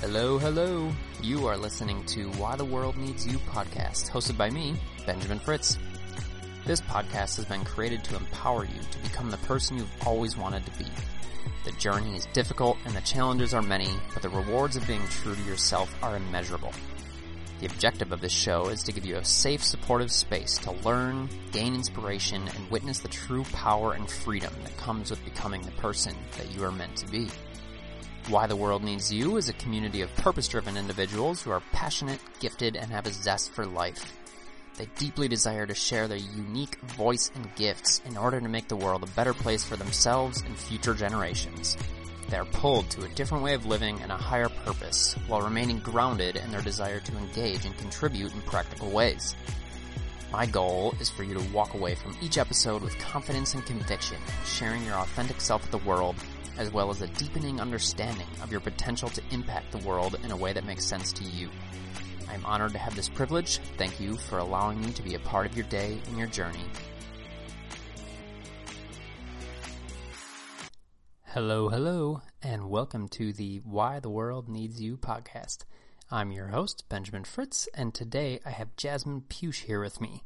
Hello, hello. You are listening to Why the World Needs You podcast, hosted by me, Benjamin Fritz. This podcast has been created to empower you to become the person you've always wanted to be. The journey is difficult and the challenges are many, but the rewards of being true to yourself are immeasurable. The objective of this show is to give you a safe, supportive space to learn, gain inspiration, and witness the true power and freedom that comes with becoming the person that you are meant to be. Why the World Needs You is a community of purpose-driven individuals who are passionate, gifted, and have a zest for life. They deeply desire to share their unique voice and gifts in order to make the world a better place for themselves and future generations. They are pulled to a different way of living and a higher purpose while remaining grounded in their desire to engage and contribute in practical ways. My goal is for you to walk away from each episode with confidence and conviction, sharing your authentic self with the world, as well as a deepening understanding of your potential to impact the world in a way that makes sense to you. I am honored to have this privilege. Thank you for allowing me to be a part of your day and your journey. Hello, hello, and welcome to the Why the World Needs You podcast. I'm your host, Benjamin Fritz, and today I have Jasmine Pusch here with me.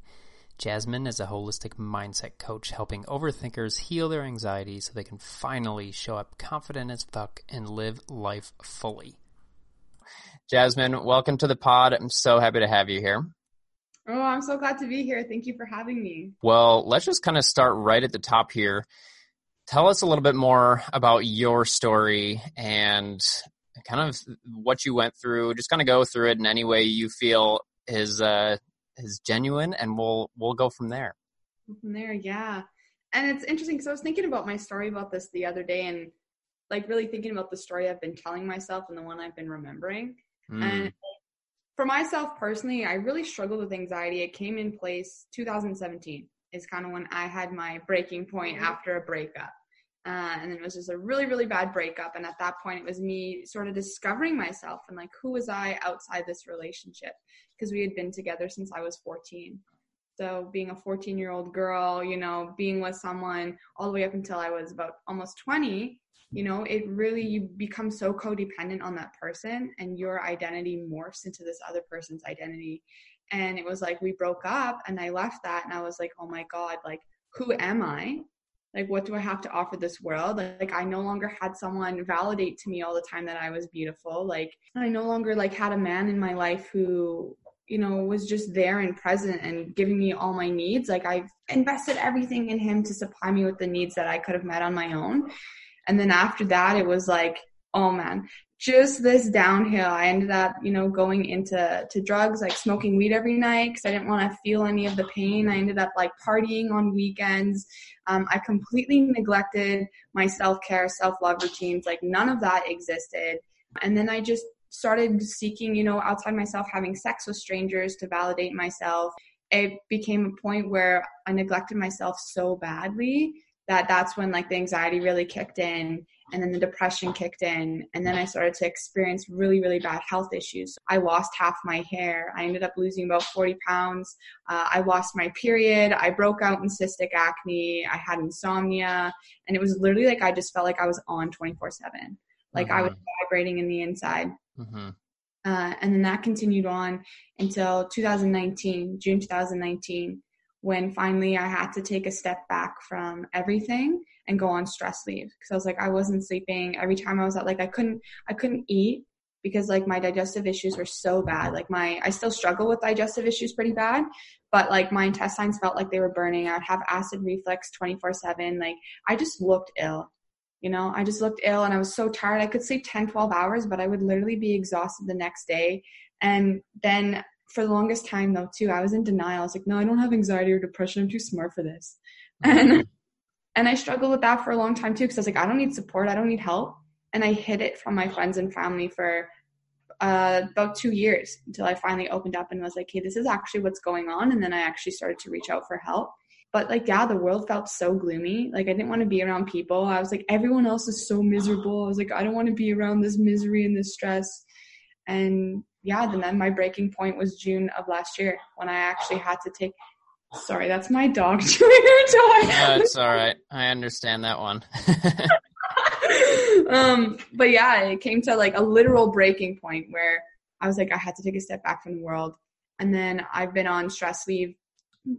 Jasmine is a holistic mindset coach helping overthinkers heal their anxiety so they can finally show up confident as fuck and live life fully. Jasmine, welcome to the pod. I'm so happy to have you here. Oh, I'm so glad to be here. Thank you for having me. Well, let's just kind of start right at the top here. Tell us a little bit more about your story and kind of what you went through. Just kind of go through it in any way you feel is uh, is genuine, and we'll we'll go from there. From there, yeah. And it's interesting because I was thinking about my story about this the other day, and like really thinking about the story I've been telling myself and the one I've been remembering. Mm. And for myself personally, I really struggled with anxiety. It came in place 2017 is kind of when I had my breaking point mm-hmm. after a breakup. Uh, and then it was just a really, really bad breakup. And at that point, it was me sort of discovering myself and like, who was I outside this relationship? Because we had been together since I was 14. So being a 14 year old girl, you know, being with someone all the way up until I was about almost 20, you know, it really, you become so codependent on that person and your identity morphs into this other person's identity. And it was like we broke up and I left that and I was like, oh my God, like, who am I? Like what do i have to offer this world? Like i no longer had someone validate to me all the time that i was beautiful. Like i no longer like had a man in my life who you know was just there and present and giving me all my needs. Like i invested everything in him to supply me with the needs that i could have met on my own. And then after that it was like oh man just this downhill. I ended up, you know, going into to drugs, like smoking weed every night because I didn't want to feel any of the pain. I ended up like partying on weekends. Um, I completely neglected my self care, self love routines. Like none of that existed. And then I just started seeking, you know, outside myself, having sex with strangers to validate myself. It became a point where I neglected myself so badly that that's when like the anxiety really kicked in and then the depression kicked in and then i started to experience really really bad health issues. I lost half my hair. I ended up losing about 40 pounds. Uh, i lost my period. I broke out in cystic acne. I had insomnia. And it was literally like i just felt like i was on 24 7 like i was mm-hmm. vibrating in the inside. Mm-hmm. uh, and then that continued on until 2019 june 2019 when finally I had to take a step back from everything and go on stress leave. Because I was like I wasn't sleeping. Every time I was at like I couldn't I couldn't eat because like my digestive issues were so bad. Like my I still struggle with digestive issues pretty bad but like my intestines felt like they were burning. I'd have acid reflux 24/7 like I just looked ill you know? I just looked ill and I was so tired. I could sleep 10 12 hours but I would literally be exhausted the next day. And then for the longest time though too i was in denial. I was like no i don't have anxiety or depression. I'm too smart for this. And and i struggled with that for a long time too because i was like i don't need support. I don't need help. And i hid it from my friends and family for uh, about two years until i finally opened up and was like hey this is actually what's going on. And then i actually started to reach out for help. But like yeah the world felt so gloomy. Like i didn't want to be around people. I was like everyone else is so miserable. I was like i don't want to be around this misery and this stress. And yeah, then my breaking point was June of last year when I actually had to take. Sorry, that's my dog chewing her toy. No, it's all right. I understand that one. um, but yeah, it came to like a literal breaking point where I was like, I had to take a step back from the world. And then I've been on stress leave.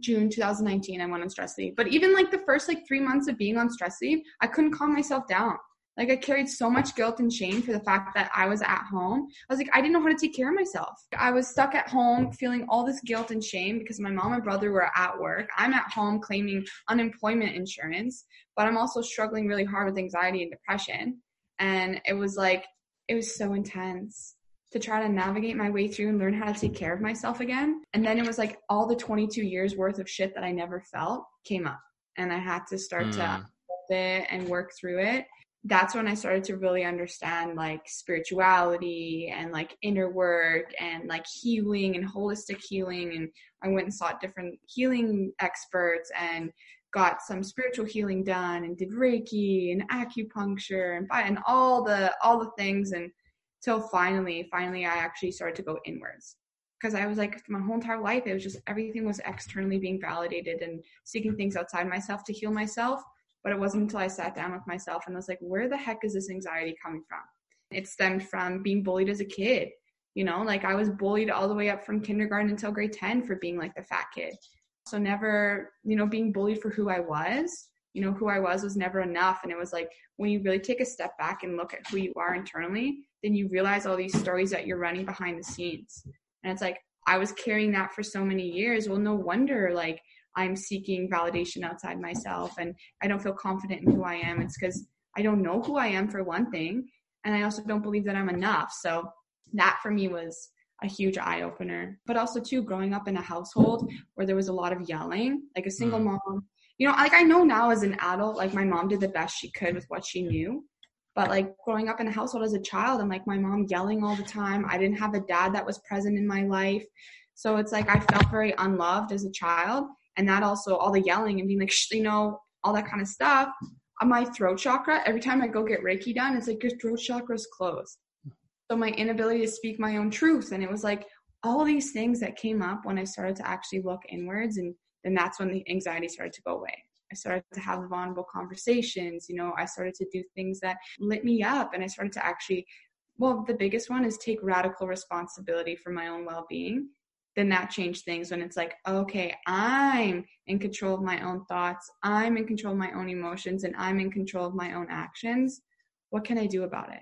June 2019, I went on stress leave. But even like the first like three months of being on stress leave, I couldn't calm myself down. Like I carried so much guilt and shame for the fact that I was at home. I was like, I didn't know how to take care of myself. I was stuck at home feeling all this guilt and shame because my mom and brother were at work. I'm at home claiming unemployment insurance, but I'm also struggling really hard with anxiety and depression. And it was like, it was so intense to try to navigate my way through and learn how to take care of myself again. And then it was like all the 22 years worth of shit that I never felt came up. And I had to start mm. to it and work through it that's when I started to really understand like spirituality and like inner work and like healing and holistic healing. And I went and sought different healing experts and got some spiritual healing done and did Reiki and acupuncture and and all the all the things and till finally, finally I actually started to go inwards. Because I was like my whole entire life it was just everything was externally being validated and seeking things outside myself to heal myself but it wasn't until I sat down with myself and was like, where the heck is this anxiety coming from? It stemmed from being bullied as a kid. You know, like I was bullied all the way up from kindergarten until grade 10 for being like the fat kid. So never, you know, being bullied for who I was, you know, who I was was never enough. And it was like when you really take a step back and look at who you are internally, then you realize all these stories that you're running behind the scenes. And it's like, I was carrying that for so many years. Well, no wonder like I'm seeking validation outside myself and I don't feel confident in who I am. It's because I don't know who I am for one thing. And I also don't believe that I'm enough. So that for me was a huge eye opener. But also too, growing up in a household where there was a lot of yelling, like a single mm. mom. You know, like I know now as an adult, like my mom did the best she could with what she knew. But like growing up in a household as a child and like my mom yelling all the time, I didn't have a dad that was present in my life. So it's like I felt very unloved as a child and that also all the yelling and being like you know all that kind of stuff. On my throat chakra every time i go get reiki done it's like your throat chakra is closed. So my inability to speak my own truth and it was like all these things that came up when i started to actually look inwards and then that's when the anxiety started to go away. I started to have vulnerable conversations you know i started to do things that lit me up and i started to actually well the biggest one is take radical responsibility for my own well-being then that changed things when it's like, okay, I'm in control of my own thoughts, I'm in control of my own emotions, and I'm in control of my own actions. What can I do about it?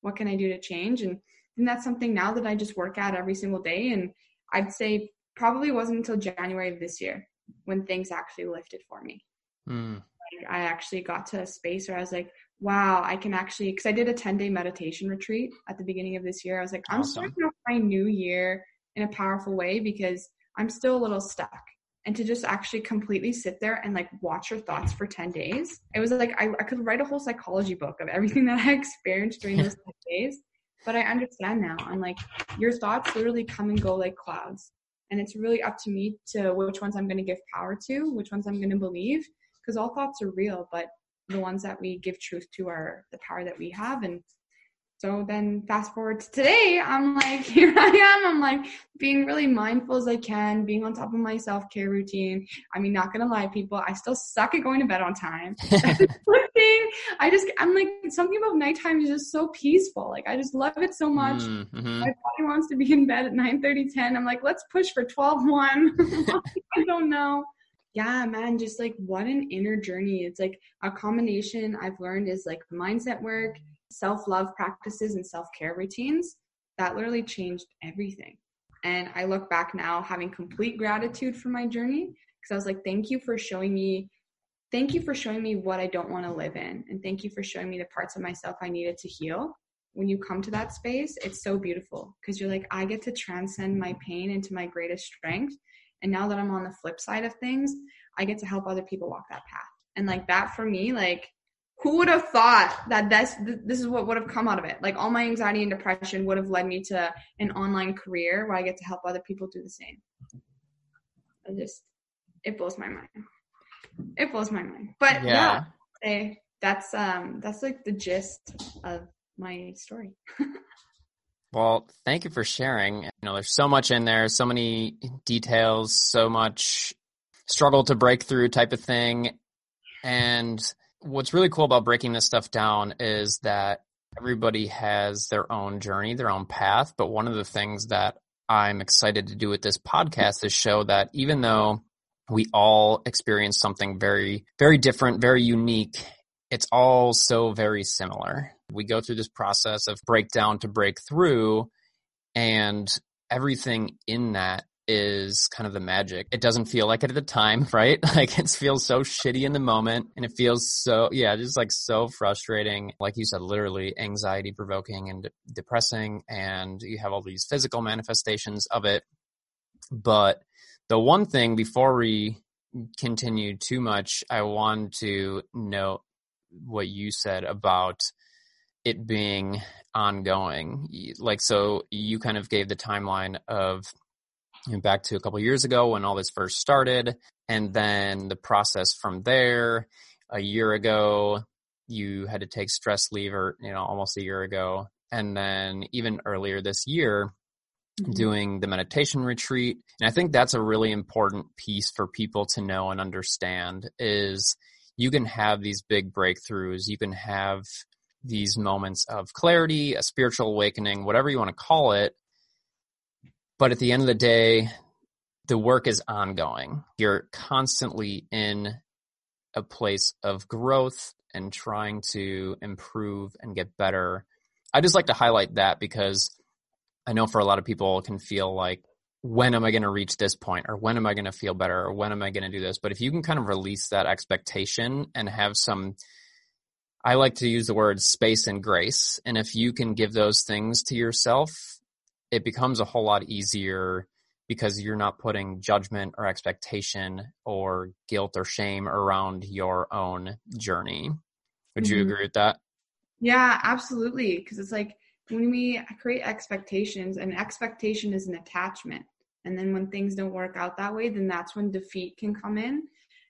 What can I do to change? And, and that's something now that I just work at every single day. And I'd say probably wasn't until January of this year when things actually lifted for me. Mm. I actually got to a space where I was like, wow, I can actually, because I did a 10 day meditation retreat at the beginning of this year. I was like, I'm starting off my new year in a powerful way because I'm still a little stuck. And to just actually completely sit there and like watch your thoughts for 10 days, it was like I, I could write a whole psychology book of everything that I experienced during those 10 days. But I understand now. I'm like, your thoughts literally come and go like clouds. And it's really up to me to which ones I'm going to give power to, which ones I'm going to believe, because all thoughts are real, but the ones that we give truth to are the power that we have. And so then fast forward to today, I'm like, here I am. I'm like being really mindful as I can, being on top of my self care routine. I mean, not gonna lie, people, I still suck at going to bed on time. I just, I'm like, something about nighttime is just so peaceful. Like, I just love it so much. Mm-hmm. My body wants to be in bed at 9 30, 10. I'm like, let's push for 12 1. I don't know yeah man just like what an inner journey it's like a combination i've learned is like mindset work self love practices and self care routines, that literally changed everything. And I look back now having complete gratitude for my journey because I was like, thank you for showing me, thank you for showing me what I don't want to live in. And thank you for showing me the parts of myself I needed to heal. When you come to that space, it's so beautiful because you're like, I get to transcend my pain into my greatest strength. And now that I'm on the flip side of things, I get to help other people walk that path. And like that for me, like who would have thought that this this is what would have come out of it? Like all my anxiety and depression would have led me to an online career where i get to help other people do the same. I just it blows my mind. It blows my mind. But yeah, yeah that's um that's like the gist of my story. Well thank you for sharing. You know there's so much in there so many details so much struggle to break through type of thing. And what's really cool about breaking this stuff down is that everybody has their own journey, their own path. But one of the things that I'm excited to do with this podcast is show that even though we all experience something very, very different, very unique, it's all so very similar. We go through this process of breakdown to breakthrough, and everything in that is kind of the magic. It doesn't feel like it at the time, right? Like it feels so shitty in the moment and it feels so, yeah, just like so frustrating. Like you said, literally anxiety provoking and de- depressing. And you have all these physical manifestations of it. But the one thing before we continue too much, I want to note what you said about it being ongoing. Like, so you kind of gave the timeline of back to a couple years ago when all this first started, and then the process from there. A year ago, you had to take stress leave, or you know, almost a year ago, and then even earlier this year, mm-hmm. doing the meditation retreat. And I think that's a really important piece for people to know and understand is you can have these big breakthroughs, you can have these moments of clarity, a spiritual awakening, whatever you want to call it, but at the end of the day, the work is ongoing. You're constantly in a place of growth and trying to improve and get better. I just like to highlight that because I know for a lot of people can feel like when am I going to reach this point or when am I going to feel better or when am I going to do this? But if you can kind of release that expectation and have some I like to use the word space and grace. And if you can give those things to yourself, it becomes a whole lot easier because you're not putting judgment or expectation or guilt or shame around your own journey. Would mm-hmm. you agree with that? Yeah, absolutely. Because it's like when we create expectations, and expectation is an attachment. And then when things don't work out that way, then that's when defeat can come in.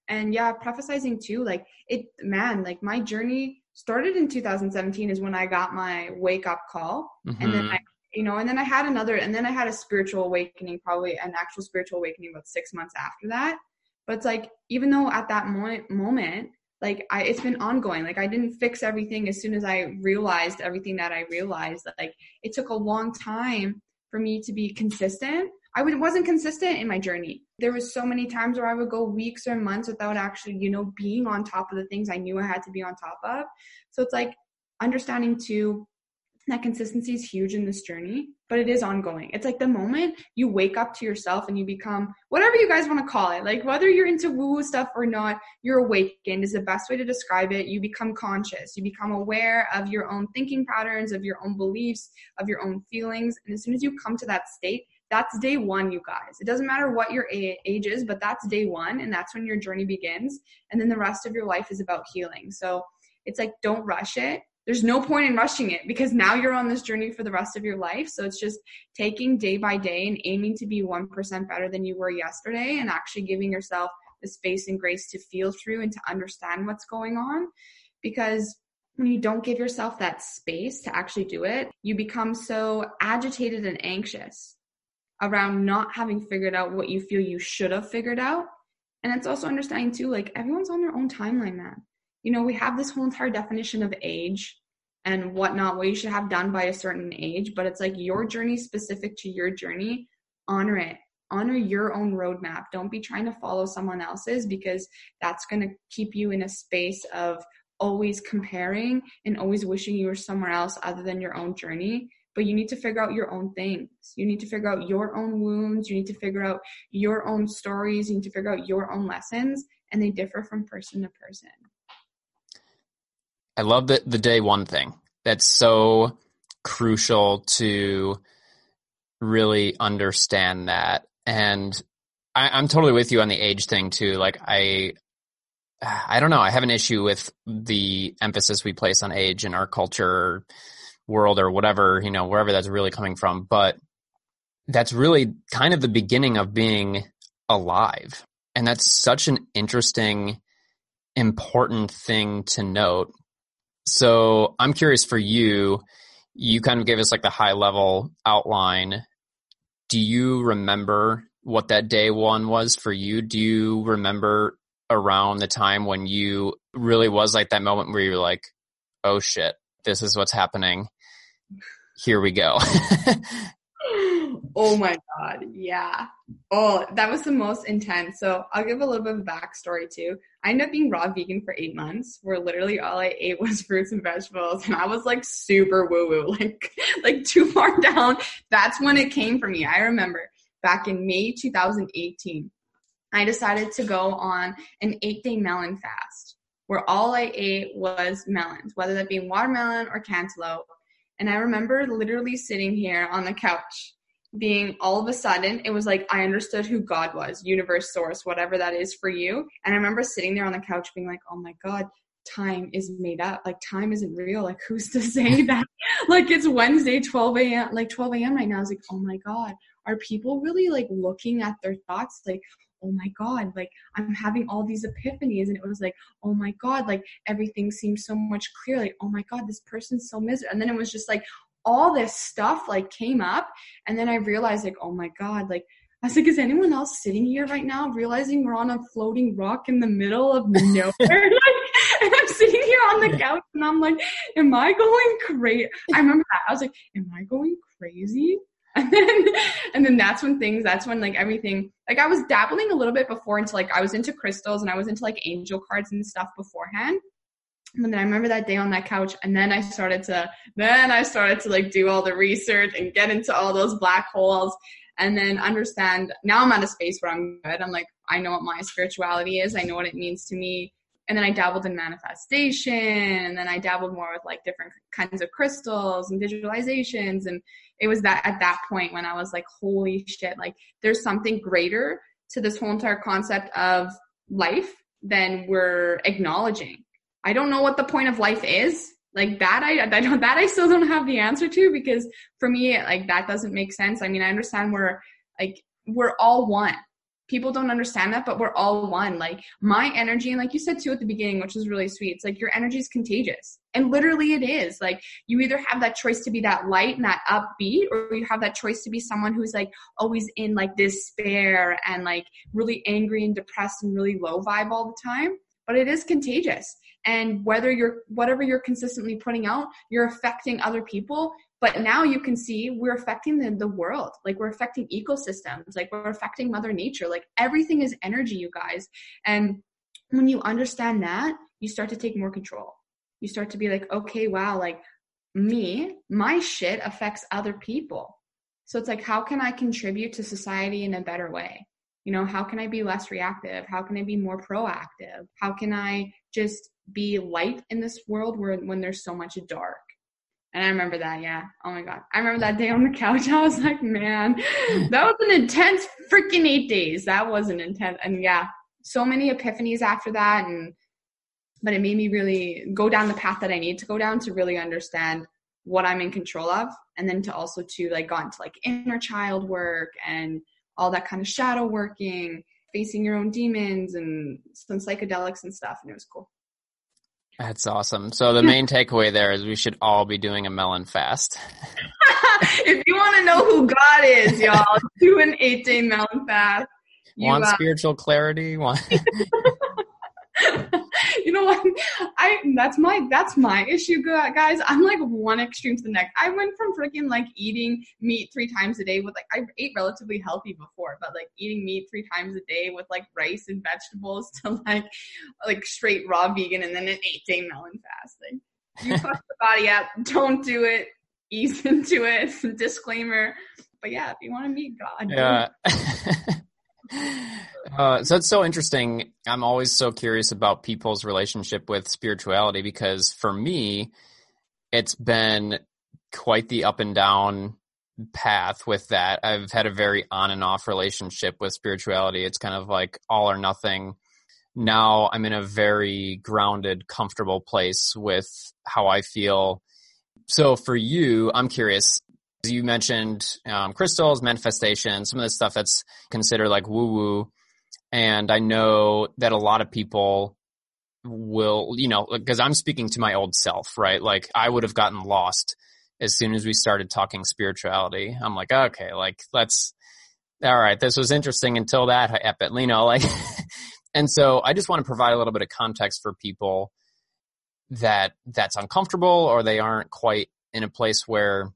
And yeah, prophesizing too, like it, man, like my journey started in 2017 is when I got my wake up call. Mm-hmm. And then mm-hmm. I you know and then i had another and then i had a spiritual awakening probably an actual spiritual awakening about six months after that. But it's like even though at that moment moment like i it's been ongoing. Like i didn't fix everything as soon as i realized everything that i realized. Like it took a long time for me to be consistent. I wasn't consistent in my journey. There was so many times where i would go weeks or months without actually you know being on top of the things i knew i had to be on top of. So it's like understanding too that consistency is huge in this journey, but it is ongoing. It's like the moment you wake up to yourself and you become whatever you guys want to call it, like whether you're into woo woo stuff or not, you're awakened is the best way to describe it. You become conscious, you become aware of your own thinking patterns, of your own beliefs, of your own feelings. And as soon as you come to that state, that's day one, you guys. It doesn't matter what your age is, but that's day one, and that's when your journey begins. And then the rest of your life is about healing. So it's like, don't rush it there's no point in rushing it because now you're on this journey for the rest of your life. So it's just taking day by day and aiming to be 1% better than you were yesterday and actually giving yourself the space and grace to feel through and to understand what's going on. Because when you don't give yourself that space to actually do it, you become so agitated and anxious around not having figured out what you feel you should have figured out. And it's also understanding too, like everyone's on their own timeline, man you know, we have this whole entire definition of age and whatnot, what you should have done by a certain age, but it's like your journey specific to your journey. Honor it. Honor your own roadmap. Don't be trying to follow someone else's because that's going to keep you in a space of always comparing and always wishing you were somewhere else other than your own journey. But you need to figure out your own things. You need to figure out your own wounds. You need to figure out your own stories. You need to figure out your own lessons, and they differ from person to person. I love the the day one thing. That's so crucial to really understand that. And I, am totally with you on the age thing too. Like I, I don't know. I have an issue with the emphasis we place on age in our culture, world, or whatever you know, wherever that's really coming from. But that's really kind of the beginning of being alive, and that's such an interesting, important thing to note so I'm curious for you, you kind of gave us like the high level outline. Do you remember what that day one was for you? Do you remember around the time when you really was like that moment where you're like, oh shit, this is what's happening. Here we go. oh my god, yeah. Oh, that was the most intense. So I'll give a little bit of backstory too. I ended up being raw vegan for eight months, where literally all I ate was fruits and vegetables, and I was like super woo woo, like like too far down. That's when it came for me. I remember back in May 2018, I decided to go on an eight day melon fast, where all I ate was melons, whether that be watermelon or cantaloupe. And I remember literally sitting here on the couch being all of a sudden it was like i understood who god was universe source whatever that is for you. And i remember sitting there on the couch being like oh my god time is made up. Like time isn't real. Like who's to say that? Like it's wednesday 12 a.m like 12 a.m right now. I was like oh my god are people really like looking at their thoughts? Like oh my god like i'm having all these epiphanies. And it was like oh my god like everything seems so much clearer like oh my god this person's so miserable. And then it was just like all this stuff like came up and then i realized like oh my god like I was like, is anyone else sitting here right now realizing we're on a floating rock in the middle of nowhere? like, and I'm sitting here on the couch and I'm like, am I going crazy? I remember that. I was like, am I going crazy? And then, and then that's when things, that's when like everything, like I was dabbling a little bit before into like, I was into crystals and I was into like angel cards and stuff beforehand. And then I remember that day on that couch, and then I started to, then I started to like do all the research and get into all those black holes, and then understand. Now I'm at a space where I'm good. I'm like, I know what my spirituality is. I know what it means to me. And then I dabbled in manifestation, and then I dabbled more with like different kinds of crystals and visualizations. And it was that at that point when I was like, holy shit, like there's something greater to this whole entire concept of life than we're acknowledging I don't know what the point of life is. Like that, I, I don't, that I still don't have the answer to because for me, like that doesn't make sense. I mean, I understand we're like, we're all one. People don't understand that, but we're all one. Like my energy, and like you said too at the beginning, which is really sweet. It's like your energy is contagious. And literally it is. Like you either have that choice to be that light and that upbeat, or you have that choice to be someone who's like always in like despair and like really angry and depressed and really low vibe all the time. But it is contagious and whether you're whatever you're consistently putting out you're affecting other people. But now you can see we're affecting the, the world. Like we're affecting ecosystems. Like we're affecting mother nature. Like everything is energy you guys. And when you understand that you start to take more control. You start to be like okay wow like me my shit affects other people. So it's like how can i contribute to society in a better way? You know how can i be less reactive? How can i be more proactive? How can i just be light in this world where when there's so much dark. And I remember that, yeah. Oh my god. I remember that day on the couch. I was like, man, that was an intense freaking eight days. That was an intense and yeah, so many epiphanies after that and but it made me really go down the path that I need to go down to really understand what I'm in control of and then to also to like got into like inner child work and all that kind of shadow working, facing your own demons and some psychedelics and stuff and it was cool. That's awesome. So the main takeaway there is we should all be doing a melon fast. if you want to know who God is, y'all, do an eight day melon fast. You, want uh, spiritual clarity? Want you know what? I that's my that's my issue, guys. I'm like one extreme to the next. I went from freaking like eating meat three times a day with like I ate relatively healthy before, but like eating meat three times a day with like rice and vegetables to like like straight raw vegan and then an eight day melon fasting. You fuck the body up. Don't do it. Ease into it. Disclaimer. But yeah, if you want to meet God, yeah. Uh, so it's so interesting. I'm always so curious about people's relationship with spirituality because for me, it's been quite the up and down path with that. I've had a very on and off relationship with spirituality. It's kind of like all or nothing. Now I'm in a very grounded, comfortable place with how I feel. So for you, I'm curious, you mentioned um, crystals, manifestation, some of the stuff that's considered like woo woo. And I know that a lot of people will, you know, because I'm speaking to my old self, right? Like I would have gotten lost as soon as we started talking spirituality. I'm like, okay, like let's, all right, this was interesting until that happened, you know, like, And so I just want to provide a little bit of context for people that that's uncomfortable or they aren't quite in a place where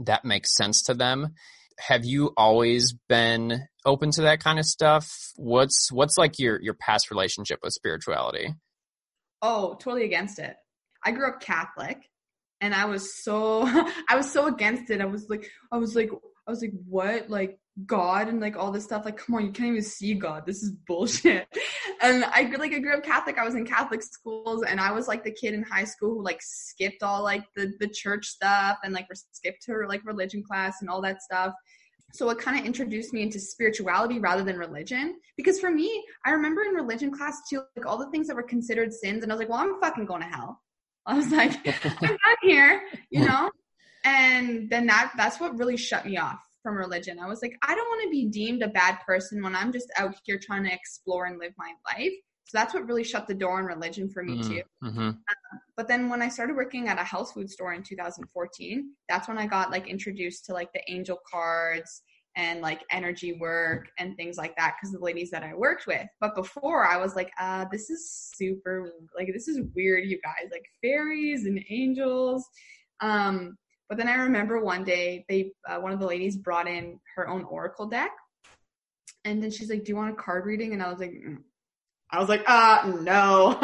that makes sense to them. Have you always been open to that kind of stuff? What's what's like your your past relationship with spirituality? Oh, totally against it. I grew up Catholic and I was so I was so against it. I was like I was like I was like what? Like God and like all this stuff. Like, come on, you can't even see God. This is bullshit. And I like I grew up Catholic. I was in Catholic schools, and I was like the kid in high school who like skipped all like the the church stuff and like skipped her like religion class and all that stuff. So it kind of introduced me into spirituality rather than religion. Because for me, I remember in religion class too, like all the things that were considered sins, and I was like, well, I'm fucking going to hell. I was like, I'm not here, you know. And then that that's what really shut me off from religion. I was like, I don't want to be deemed a bad person when I'm just out here trying to explore and live my life. So that's what really shut the door on religion for me mm-hmm. too. Mm-hmm. Uh, but then when I started working at a health food store in 2014, that's when I got like introduced to like the angel cards and like energy work and things like that because the ladies that I worked with. But before I was like, uh, this is super like this is weird, you guys, like fairies and angels. Um, but then I remember one day they uh, one of the ladies brought in her own oracle deck, and then she's like, "Do you want a card reading?" And I was like, mm. "I was like, uh, no."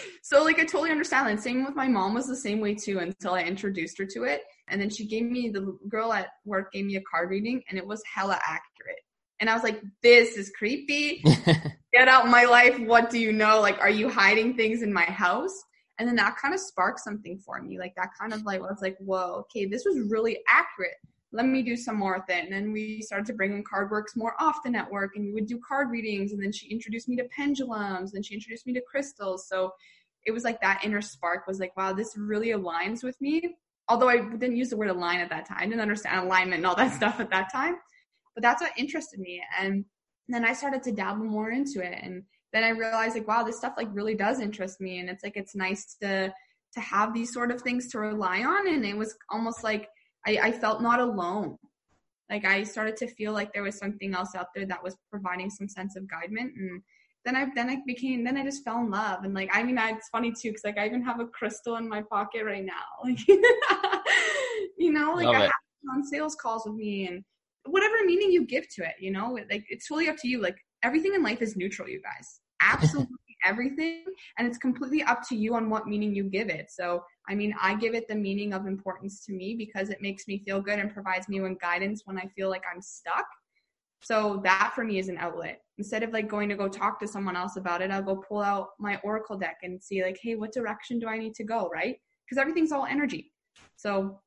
so like I totally understand. And same with my mom was the same way too until I introduced her to it, and then she gave me the girl at work gave me a card reading, and it was hella accurate. And I was like, this is creepy. Get out my life. What do you know? Like, are you hiding things in my house? And then that kind of sparked something for me. Like that kind of like was like, whoa, okay, this was really accurate. Let me do some more with it. And then we started to bring in card works more often at work and we would do card readings. And then she introduced me to pendulums and she introduced me to crystals. So it was like that inner spark was like, wow, this really aligns with me. Although I didn't use the word align at that time. I didn't understand alignment and all that stuff at that time. But that's what interested me. And then I started to dabble more into it. And then I realized like, wow, this stuff like really does interest me. And it's like, it's nice to, to have these sort of things to rely on. And it was almost like I, I felt not alone. Like I started to feel like there was something else out there that was providing some sense of guidance. And then I then I became then I just fell in love and like I mean I, it's funny too because like I even have a crystal in my pocket right now like you know like I it. have on sales calls with me and whatever meaning you give to it you know like it's totally up to you like everything in life is neutral you guys absolutely everything and it's completely up to you on what meaning you give it. So i mean i give it the meaning of importance to me because it makes me feel good and provides me with guidance when i feel like i'm stuck. So that for me is an outlet. Instead of like going to go talk to someone else about it i'll go pull out my oracle deck and see like hey what direction do i need to go right? Because everything's all energy. So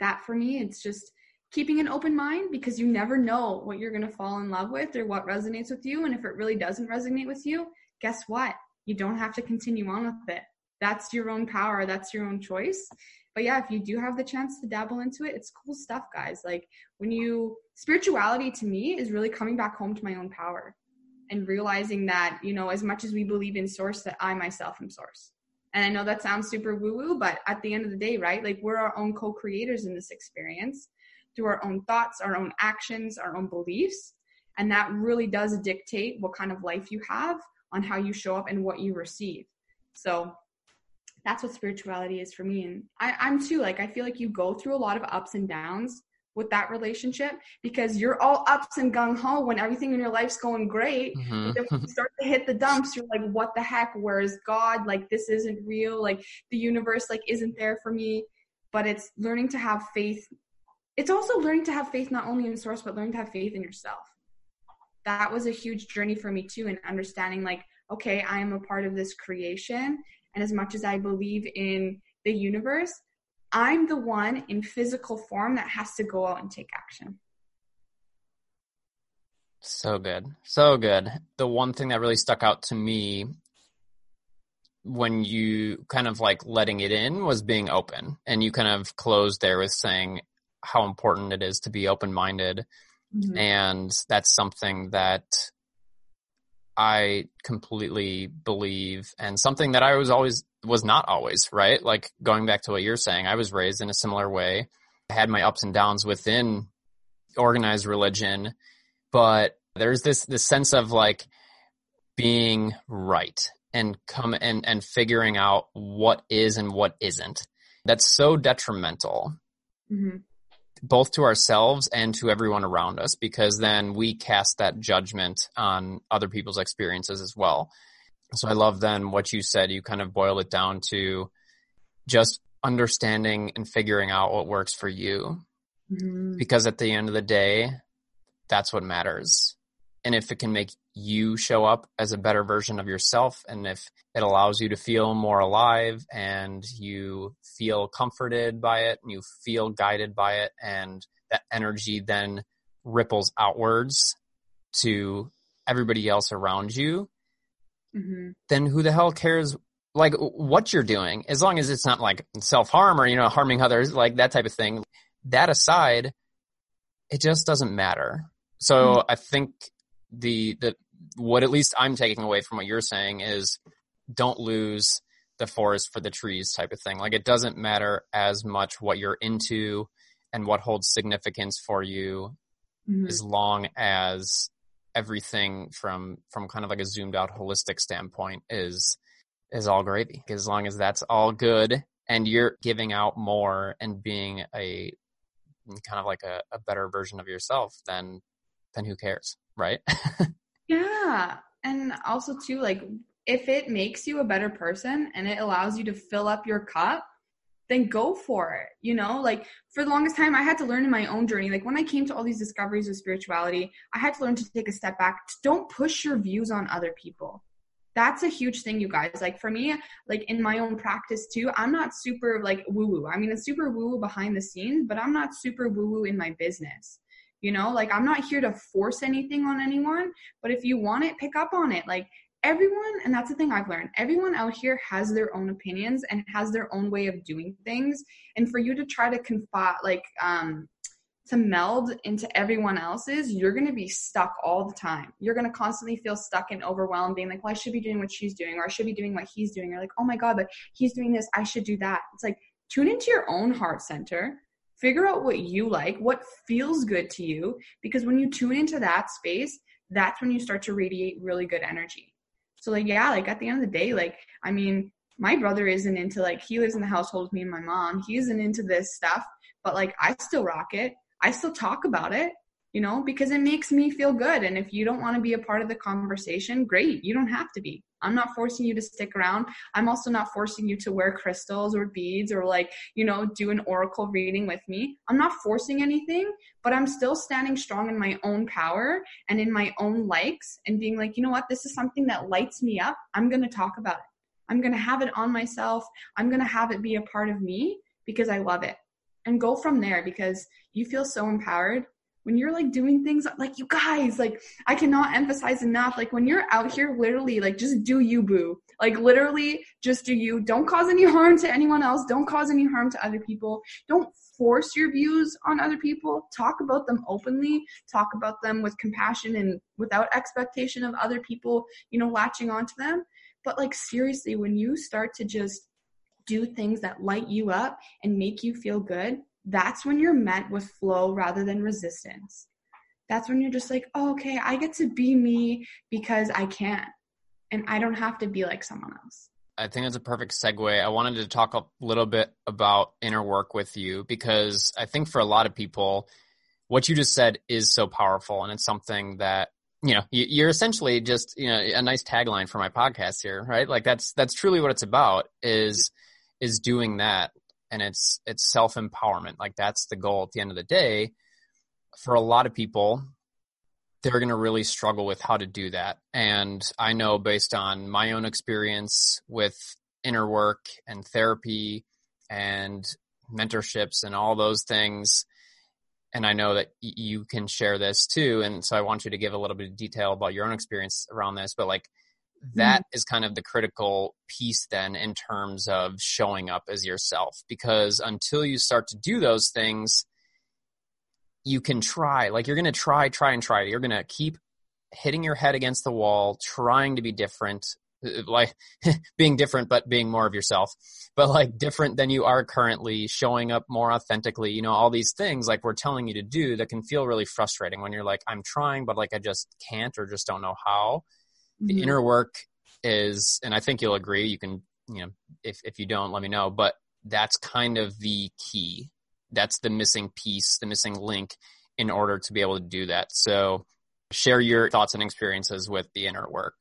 that for me it's just keeping an open mind because you never know what you're going to fall in love with or what resonates with you. And if it really doesn't resonate with you, guess what? You don't have to continue on with it. That's your own power, that's your own choice. But yeah, if you do have the chance to dabble into it, it's cool stuff, guys. Like when you, spirituality to me is really coming back home to my own power and realizing that, you know, as much as we believe in source, that I myself am source. And I know that sounds super woo woo, but at the end of the day, right? Like we're our own co creators in this experience through our own thoughts, our own actions, our own beliefs. And that really does dictate what kind of life you have on how you show up and what you receive. So that's what spirituality is for me. And I, I'm too, like, I feel like you go through a lot of ups and downs with that relationship because you're all ups and gung ho when everything in your life's going great. Mm-hmm. then when you start to hit the dumps, you're like, what the heck? Where's God? Like, this isn't real. Like, the universe, like, isn't there for me. But it's learning to have faith it's also learning to have faith not only in source but learning to have faith in yourself. That was a huge journey for me too and understanding like okay i am a part of this creation and as much as i believe in the universe i'm the one in physical form that has to go out and take action. So good. So good. The one thing that really stuck out to me when you kind of like letting it in was being open and you kind of closed there with saying how important it is to be open minded. Mm-hmm. And that's something that I completely believe and something that I was always was not always, right? Like going back to what you're saying, I was raised in a similar way. I had my ups and downs within organized religion, but there's this this sense of like being right and come and and figuring out what is and what isn't that's so detrimental mm-hmm. Both to ourselves and to everyone around us because then we cast that judgment on other people's experiences as well. So i love then what you said. You kind of boil it down to just understanding and figuring out what works for you. Mm-hmm. because at the end of the day that's what matters and if it can make you show up as a better version of yourself and if it allows you to feel more alive and you feel comforted by it and you feel guided by it and that energy then ripples outwards to everybody else around you mm-hmm. then who the hell cares like what you're doing as long as it's not like self-harm or you know harming others like that type of thing that aside it just doesn't matter so mm-hmm. i think the the what at least I'm taking away from what you're saying is don't lose the forest for the trees type of thing. Like it doesn't matter as much what you're into and what holds significance for you mm-hmm. as long as everything from from kind of like a zoomed out holistic standpoint is is all gravy. As long as that's all good and you're giving out more and being a kind of like a, a better version of yourself, then then who cares, right? yeah. And also too, like if it makes you a better person and it allows you to fill up your cup, then go for it. You know, like for the longest time, I had to learn in my own journey. Like when I came to all these discoveries of spirituality, I had to learn to take a step back. Don't push your views on other people. That's a huge thing, you guys. Like for me, like in my own practice too, I'm not super like woo woo. I mean, it's super woo woo behind the scenes, but I'm not super woo woo in my business. You know, like I'm not here to force anything on anyone, but if you want it, pick up on it. Like everyone, and that's the thing I've learned, everyone out here has their own opinions and has their own way of doing things. And for you to try to confide, like, um, to meld into everyone else's, you're going to be stuck all the time. You're going to constantly feel stuck and overwhelmed, being like, well, I should be doing what she's doing, or I should be doing what he's doing. You're like, oh my God, but he's doing this. I should do that. It's like, tune into your own heart center, figure out what you like, what feels good to you, because when you tune into that space, that's when you start to radiate really good energy. So, like, yeah, like at the end of the day, like, I mean, my brother isn't into like, he lives in the household with me and my mom. He isn't into this stuff, but like, I still rock it. I still talk about it you know, because it makes me feel good. And if you don't want to be a part of the conversation, great. You don't have to be. I'm not forcing you to stick around. I'm also not forcing you to wear crystals or beads or like, you know, do an oracle reading with me. I'm not forcing anything, but I'm still standing strong in my own power and in my own likes and being like, you know what, this is something that lights me up. I'm going to talk about it. I'm going to have it on myself. I'm going to have it be a part of me because I love it. And go from there because you feel so empowered when you're like doing things like you guys like i cannot emphasize enough like when you're out here literally like just do you boo. Like literally just do you. Don't cause any harm to anyone else. Don't cause any harm to other people. Don't force your views on other people. Talk about them openly. Talk about them with compassion and without expectation of other people you know latching onto them. But like seriously when you start to just do things that light you up and make you feel good that's when you're met with flow rather than resistance. That's when you're just like, oh, okay, I get to be me because I can. And I don't have to be like someone else. I think that's a perfect segue. I wanted to talk a little bit about inner work with you because I think for a lot of people, what you just said is so powerful. And it's something that, you know, you're essentially just, you know, a nice tagline for my podcast here, right? Like that's, that's truly what it's about is, is doing that and it's it's self empowerment. Like that's the goal at the end of the day. For a lot of people, they're going to really struggle with how to do that. And I know based on my own experience with inner work and therapy and mentorships and all those things and I know that you can share this too and so I want you to give a little bit of detail about your own experience around this but like that mm-hmm. is kind of the critical piece then in terms of showing up as yourself because until you start to do those things you can try like you're going to try try and try you're going to keep hitting your head against the wall trying to be different uh, like being different but being more of yourself but like different than you are currently showing up more authentically you know all these things like we're telling you to do that can feel really frustrating when you're like i'm trying but like i just can't or just don't know how the mm-hmm. inner work is, and I think you'll agree. You can, you know, if if you don't, let me know. But that's kind of the key. That's the missing piece, the missing link in order to be able to do that. So, share your thoughts and experiences with the inner work.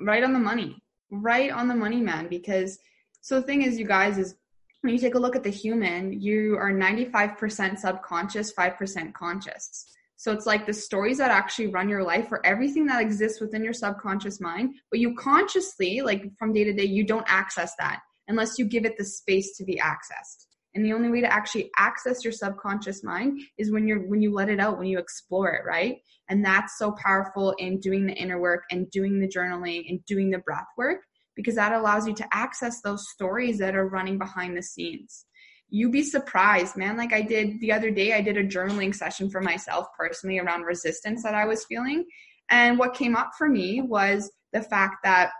Right on the money. Right on the money, man. Because so the thing is, you guys, is when you take a look at the human, you are 95% subconscious, 5% conscious. So it's like the stories that actually run your life or everything that exists within your subconscious mind, but you consciously, like from day to day, you don't access that unless you give it the space to be accessed. And the only way to actually access your subconscious mind is when you're when you let it out, when you explore it, right? And that's so powerful in doing the inner work and doing the journaling and doing the breath work because that allows you to access those stories that are running behind the scenes you'd be surprised, man. Like I did the other day, I did a journaling session for myself personally around resistance that I was feeling. And what came up for me was the fact that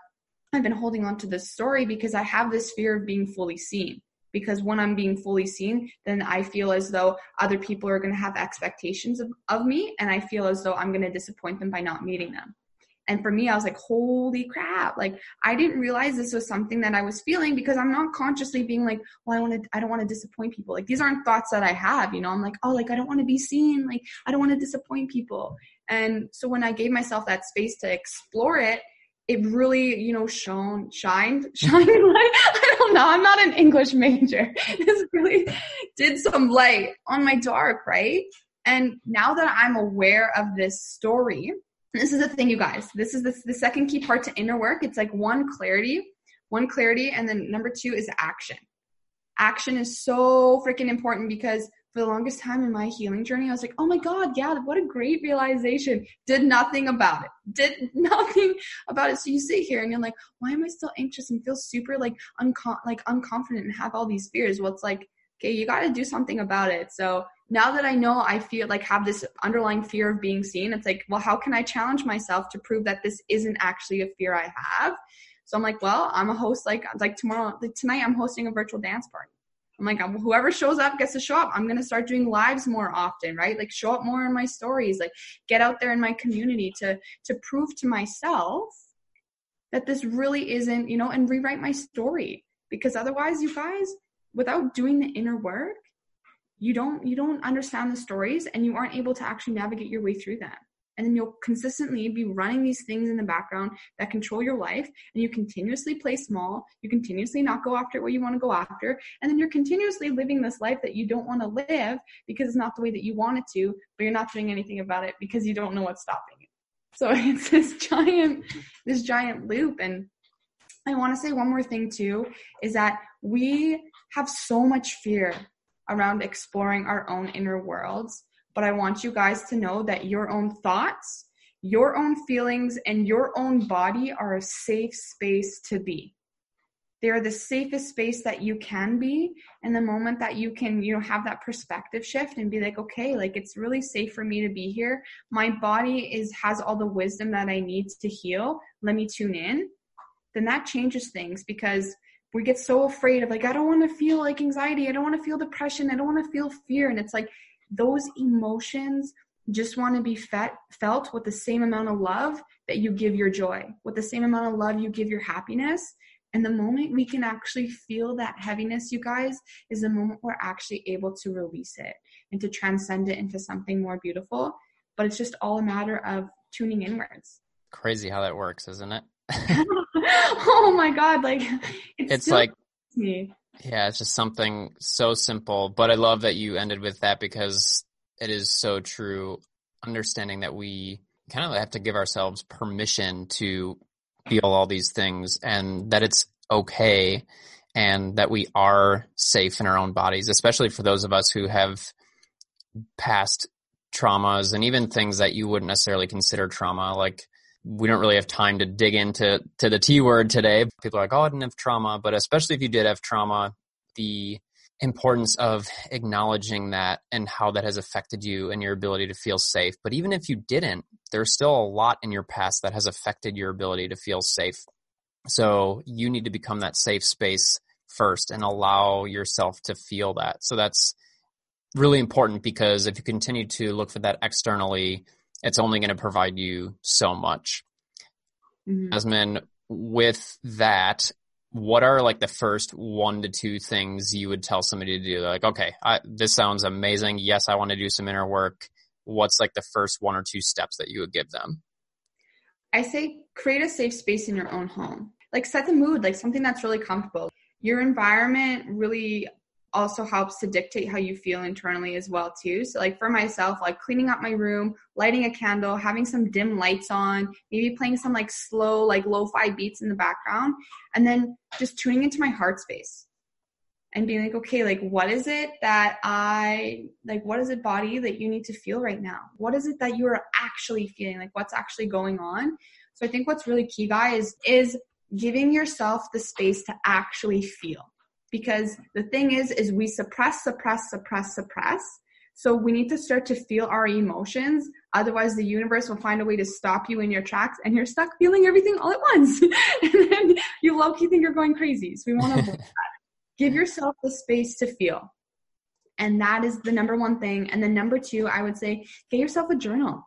I've been holding on to this story because I have this fear of being fully seen. Because when I'm being fully seen, then I feel as though other people are going to have expectations of, of me, and I feel as though I'm going to disappoint them by not meeting them. And for me, I was like, holy crap. Like I didn't realize this was something that I was feeling because I'm not consciously being like, well, I want to, I don't want to disappoint people. Like these aren't thoughts that I have, you know, I'm like, oh, like I don't want to be seen. Like I don't want to disappoint people. And so when I gave myself that space to explore it, it really, you know, shone, shined, shined light. I don't know. I'm not an English major. This really did some light on my dark, right? And now that I'm aware of this story, this is the thing, you guys. This is the, the second key part to inner work. It's like one, clarity, one, clarity, and then number two is action. Action is so freaking important because for the longest time in my healing journey, I was like, oh my God, yeah, what a great realization. Did nothing about it. Did nothing about it. So you sit here and you're like, why am I still anxious and feel super like uncon- like unconfident and have all these fears? Well, it's like, okay, you got to do something about it. So now that I know I feel like have this underlying fear of being seen, it's like, well, how can I challenge myself to prove that this isn't actually a fear I have? So I'm like, well, I'm a host. Like, like tomorrow, like tonight, I'm hosting a virtual dance party. I'm like, whoever shows up gets to show up. I'm gonna start doing lives more often, right? Like, show up more in my stories. Like, get out there in my community to to prove to myself that this really isn't, you know, and rewrite my story. Because otherwise, you guys, without doing the inner work, you don't you don't understand the stories and you aren't able to actually navigate your way through them. And then you'll consistently be running these things in the background that control your life and you continuously play small. You continuously not go after what you want to go after. And then you're continuously living this life that you don't want to live because it's not the way that you want it to but you're not doing anything about it because you don't know what's stopping it so it's this giant this giant loop. And i want to say one more thing too is that we have so much fear around exploring our own inner worlds. But I want you guys to know that your own thoughts, your own feelings, and your own body are a safe space to be. They are the safest space that you can be. And the moment that you can, you know, have that perspective shift and be like, okay, like it's really safe for me to be here. My body is has all the wisdom that I need to heal. Let me tune in. Then that changes things because we get so afraid of like i don't want to feel like anxiety i don't want to feel depression i don't want to feel fear. And it's like those emotions just want to be fet- felt with the same amount of love that you give your joy with the same amount of love you give your happiness. And the moment we can actually feel that heaviness you guys is the moment we're actually able to release it and to transcend it into something more beautiful. But it's just all a matter of tuning inwards. Crazy how that works isn't it oh my god like it's, it's like me. yeah it's just something so simple but i love that you ended with that because it is so true understanding that we kind of have to give ourselves permission to feel all these things and that it's okay and that we are safe in our own bodies especially for those of us who have past traumas and even things that you wouldn't necessarily consider trauma like we don't really have time to dig into to the T word today. People are like, oh, I didn't have trauma, but especially if you did have trauma, the importance of acknowledging that and how that has affected you and your ability to feel safe. But even if you didn't, there's still a lot in your past that has affected your ability to feel safe. So you need to become that safe space first and allow yourself to feel that. So that's really important because if you continue to look for that externally, it's only going to provide you so much. Mm-hmm. With that, what are like the first one to two things you would tell somebody to do? Like, okay, I, this sounds amazing. Yes, I want to do some inner work. What's like the first one or two steps that you would give them? I say create a safe space in your own home. Like set the mood, like something that's really comfortable. Your environment really also helps to dictate how you feel internally as well too. So like for myself like cleaning up my room lighting a candle having some dim lights on maybe playing some like slow like lo-fi beats in the background and then just tuning into my heart space and being like okay like what is it that i like what is it body that you need to feel right now? What is it that you are actually feeling? Like what's actually going on? So i think what's really key guys is giving yourself the space to actually feel because the thing is is we suppress suppress suppress suppress. So we need to start to feel our emotions. Otherwise the universe will find a way to stop you in your tracks and you're stuck feeling everything all at once. And then you low-key think you're going crazy. So we want to give yourself the space to feel. And that is the number one thing. And then number two i would say get yourself a journal.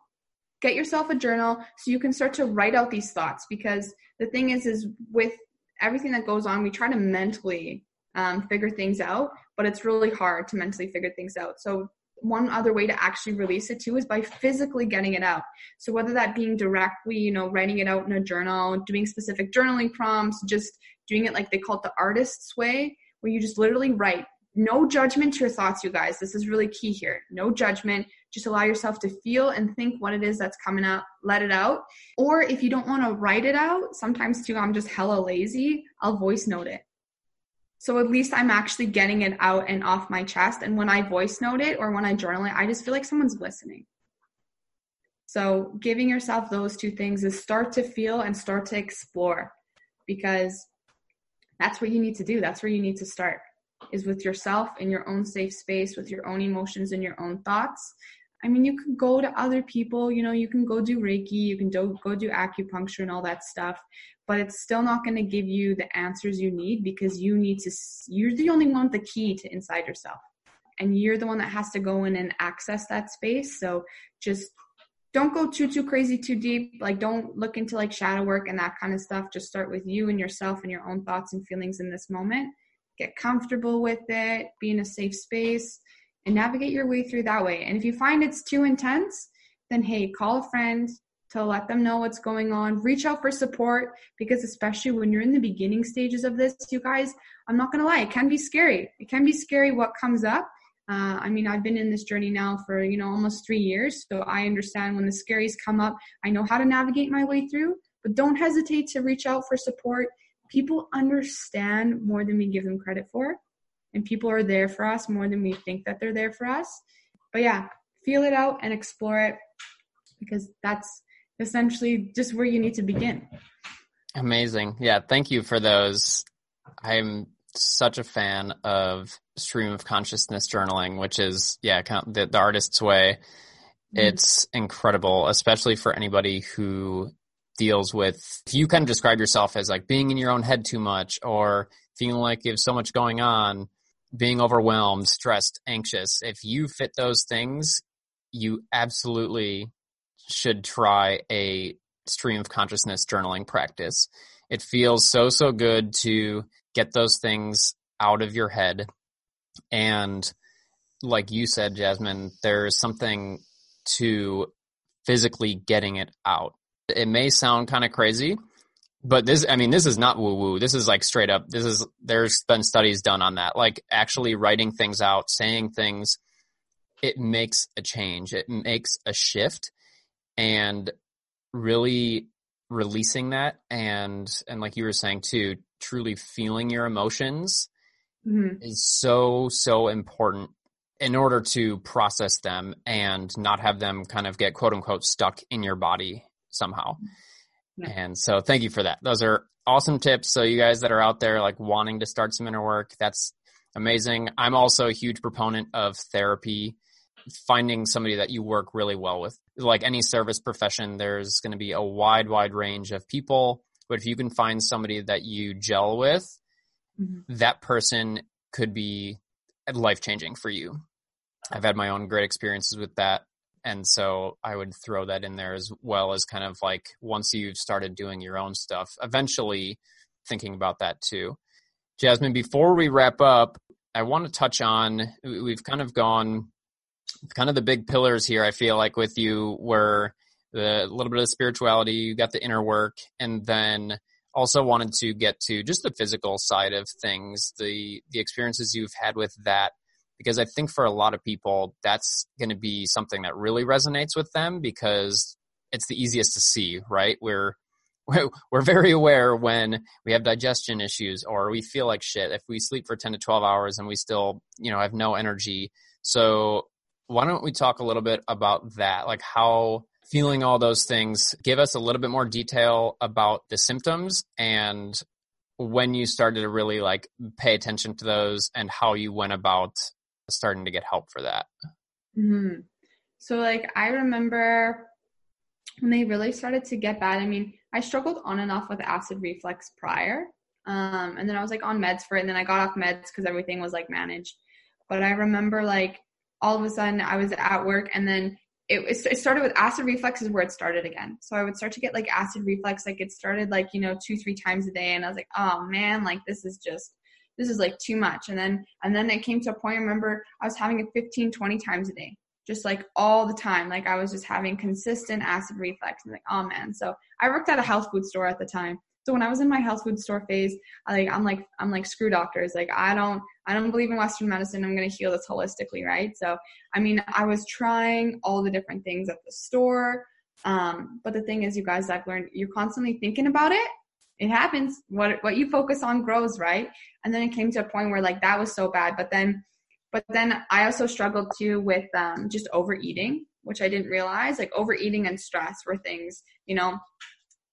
Get yourself a journal so you can start to write out these thoughts because the thing is is with everything that goes on we try to mentally um, figure things out, but it's really hard to mentally figure things out. So one other way to actually release it too is by physically getting it out. So whether that being directly, you know, writing it out in a journal, doing specific journaling prompts, just doing it like they call it the artist's way, where you just literally write. No judgment to your thoughts, you guys. This is really key here. No judgment. Just allow yourself to feel and think what it is that's coming up. Let it out. Or if you don't want to write it out, sometimes too, I'm just hella lazy. I'll voice note it. So at least I'm actually getting it out and off my chest. And when I voice note it or when I journal it, I just feel like someone's listening. So giving yourself those two things is start to feel and start to explore because that's what you need to do. That's where you need to start is with yourself in your own safe space with your own emotions and your own thoughts. I mean, you can go to other people, you know, you can go do Reiki, you can do, go do acupuncture and all that stuff, but it's still not going to give you the answers you need because you need to you're the only one with the key to inside yourself. And you're the one that has to go in and access that space so just don't go too too crazy too deep. Like don't look into like shadow work and that kind of stuff. Just start with you and yourself and your own thoughts and feelings in this moment. Get comfortable with it. Be in a safe space and navigate your way through that way and if you find it's too intense then hey call a friend to let them know what's going on. Reach out for support because, especially when you're in the beginning stages of this, you guys, I'm not to lie, it can be scary. It can be scary what comes up. Uh, I mean, I've been in this journey now for, you know, almost three years. So I understand when the scaries come up, I know how to navigate my way through, but don't hesitate to reach out for support. People understand more than we give them credit for, and people are there for us more than we think that they're there for us. But yeah, feel it out and explore it because that's essentially just where you need to begin. Amazing. Yeah. Thank you for those. I'm such a fan of stream of consciousness journaling, which is, yeah, the, the artist's way. Mm-hmm. It's incredible, especially for anybody who deals with, if you kind of describe yourself as like being in your own head too much or feeling like you have so much going on, being overwhelmed, stressed, anxious. If you fit those things, you absolutely should try a stream of consciousness journaling practice. It feels so, so good to get those things out of your head. And like you said, Jasmine, there's something to physically getting it out. It may sound kind of crazy, but this, I mean, this is not woo woo. This is like straight up. This is, there's been studies done on that. Like actually writing things out, saying things, it makes a change. It makes a shift and really releasing that and and like you were saying too truly feeling your emotions mm-hmm. is so so important in order to process them and not have them kind of get quote unquote stuck in your body somehow and so thank you for that those are awesome tips so you guys that are out there like wanting to start some inner work that's amazing i'm also a huge proponent of therapy finding somebody that you work really well with. Like any service profession, there's going to be a wide, wide range of people. But if you can find somebody that you gel with, mm-hmm. that person could be life changing for you. I've had my own great experiences with that. And so I would throw that in there as well as kind of like once you've started doing your own stuff, eventually thinking about that too. Jasmine, before we wrap up, I want to touch on we've kind of gone kind of the big pillars here, I feel like with you were the little bit of spirituality, you got the inner work, and then also wanted to get to just the physical side of things, the the experiences you've had with that because I think for a lot of people that's going to be something that really resonates with them because it's the easiest to see, right? We're we're very aware when we have digestion issues or we feel like shit if we sleep for 10 to 12 hours and we still, you know, have no energy. So why don't we talk a little bit about that? Like how feeling all those things, give us a little bit more detail about the symptoms and when you started to really like pay attention to those and how you went about starting to get help for that. Mm-hmm. So like I remember when they really started to get bad. I mean, I struggled on and off with acid reflux prior. Um, and then I was like on meds for it and then I got off meds because everything was like managed. But I remember like all of a sudden I was at work and then it, it started with acid reflux is where it started again. So I would start to get like acid reflux. Like it started like, you know, two, three times a day. And I was like, oh man, like this is just, this is like too much. And then, and then it came to a point, I remember I was having it 15, 20 times a day, just like all the time. Like I was just having consistent acid reflux. And like, oh man. So I worked at a health food store at the time. So when I was in my health food store phase, I like I'm like I'm like screw doctors. Like I don't I don't believe in Western medicine. I'm gonna heal this holistically, right? So I mean I was trying all the different things at the store. Um, but the thing is, you guys, I've learned you're constantly thinking about it. It happens. What what you focus on grows, right? And then it came to a point where like that was so bad. But then, but then I also struggled too with um, just overeating, which I didn't realize. Like overeating and stress were things, you know,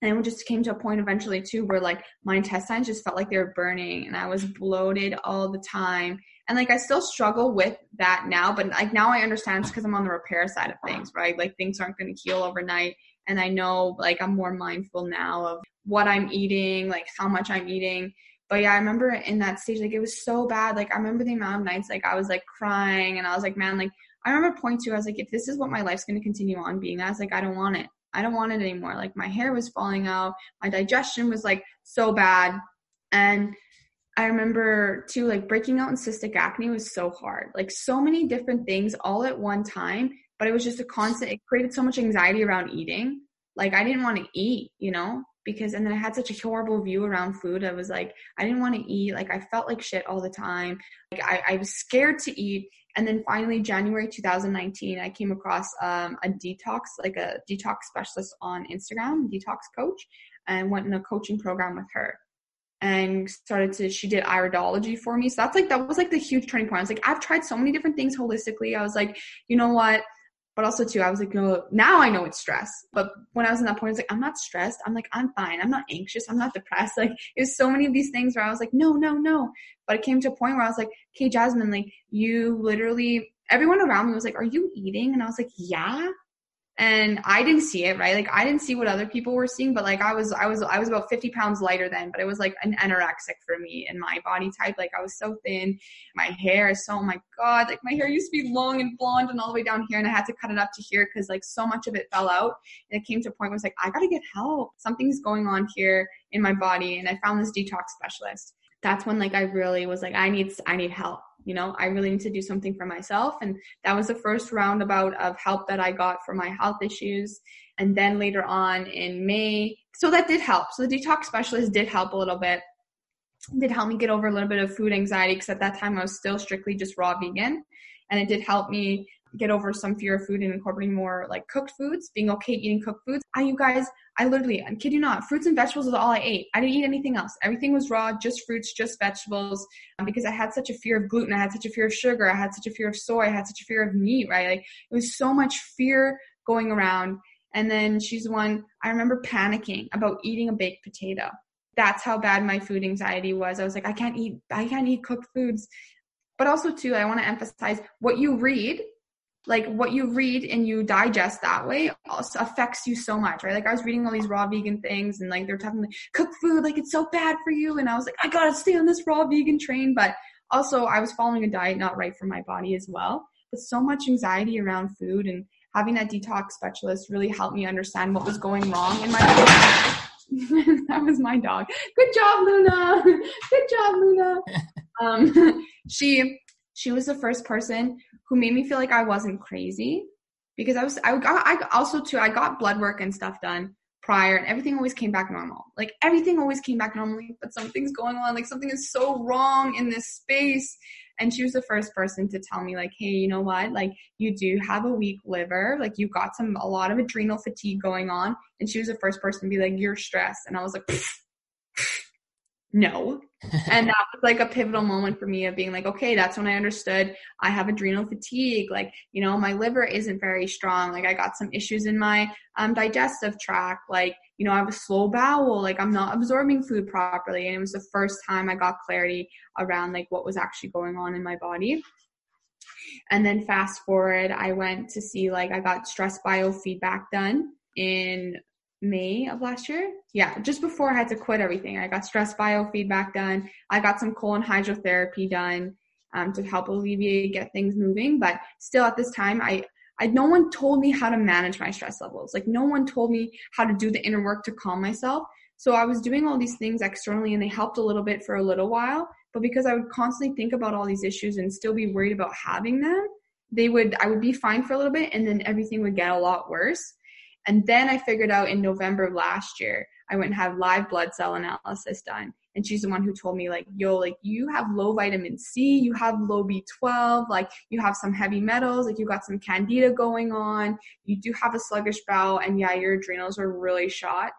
and it just came to a point eventually too where like my intestines just felt like they were burning and I was bloated all the time. And like I still struggle with that now, but like now I understand it's because I'm on the repair side of things, right? Like things aren't going to heal overnight. And I know like I'm more mindful now of what I'm eating, like how much I'm eating. But yeah, I remember in that stage, like it was so bad. Like I remember the amount of nights like I was like crying and I was like, man, like I remember point two, I was like, if this is what my life's going to continue on being as, like I don't want it. I don't want it anymore. Like my hair was falling out, my digestion was like so bad. And I remember too, like breaking out in cystic acne was so hard. Like so many different things all at one time, but it was just a constant, it created so much anxiety around eating. Like I didn't want to eat, you know, because, and then I had such a horrible view around food. I was like, I didn't want to eat. Like I felt like shit all the time. Like I, I was scared to eat. And then finally, January 2019, I came across um, a detox, like a detox specialist on Instagram, detox coach, and went in a coaching program with her and started to she did iridology for me so that's like that was like the huge turning point i was like i've tried so many different things holistically i was like you know what but also too, I was like, no, now I know it's stress. But when I was in that point, I was like, I'm not stressed. I'm like, I'm fine. I'm not anxious. I'm not depressed. Like it was so many of these things where I was like, no, no, no. But it came to a point where I was like, okay, Jasmine, like you literally, everyone around me was like, are you eating? And I was like, yeah and I didn't see it, right? Like I didn't see what other people were seeing, but like I was, I was, I was about 50 pounds lighter then, but it was like an anorexic for me and my body type. Like I was so thin. My hair is so, oh my God, like my hair used to be long and blonde and all the way down here and I had to cut it up to here because like so much of it fell out. And it came to a point where I was like, I gotta get help. Something's going on here in my body. And I found this detox specialist. That's when like I really was like, I need, I need help you know i really need to do something for myself. And that was the first roundabout of help that i got for my health issues. And then later on in may so that did help. So the detox specialist did help a little bit. Did help me get over a little bit of food anxiety because at that time i was still strictly just raw vegan. And it did help me get over some fear of food and incorporating more like cooked foods, being okay eating cooked foods. I, you guys, I literally, I kid you not, fruits and vegetables is all I ate. I didn't eat anything else. Everything was raw, just fruits, just vegetables, um, because I had such a fear of gluten. I had such a fear of sugar. I had such a fear of soy. I had such a fear of meat, right? Like it was so much fear going around. And then she's one, I remember panicking about eating a baked potato. That's how bad my food anxiety was. I was like, I can't eat, I can't eat cooked foods. But also too, I want to emphasize what you read like what you read and you digest that way also affects you so much, right? Like I was reading all these raw vegan things and like they're talking like cook food, like it's so bad for you. And I was like, I gotta stay on this raw vegan train. But also I was following a diet not right for my body as well. But so much anxiety around food and having that detox specialist really helped me understand what was going wrong in my that was my dog. Good job, Luna. Good job, Luna. Um, she she was the first person who made me feel like I wasn't crazy because I was I got I also too I got blood work and stuff done prior and everything always came back normal. Like everything always came back normally, but something's going on. Like something is so wrong in this space. And she was the first person to tell me, like, hey, you know what? Like, you do have a weak liver. Like, you got some, a lot of adrenal fatigue going on. And she was the first person to be like, you're stressed. And I was like, no. and that was like a pivotal moment for me of being like, okay, that's when I understood I have adrenal fatigue. Like, you know, my liver isn't very strong. Like, I got some issues in my um, digestive tract. Like, you know, I have a slow bowel. Like, I'm not absorbing food properly. And it was the first time I got clarity around like what was actually going on in my body. And then fast forward, I went to see like I got stress biofeedback done in May of last year. Yeah, just before I had to quit everything. I got stress biofeedback done. I got some colon hydrotherapy done um, to help alleviate, get things moving. But still, at this time, I, I no one told me how to manage my stress levels. Like no one told me how to do the inner work to calm myself. So I was doing all these things externally, and they helped a little bit for a little while. But because I would constantly think about all these issues and still be worried about having them, they would I would be fine for a little bit, and then everything would get a lot worse. And then I figured out in November of last year, I went and had live blood cell analysis done. And she's the one who told me, like, yo, like, you have low vitamin C, you have low B12, like, you have some heavy metals, like, you got some candida going on, you do have a sluggish bowel, and yeah, your adrenals are really shot.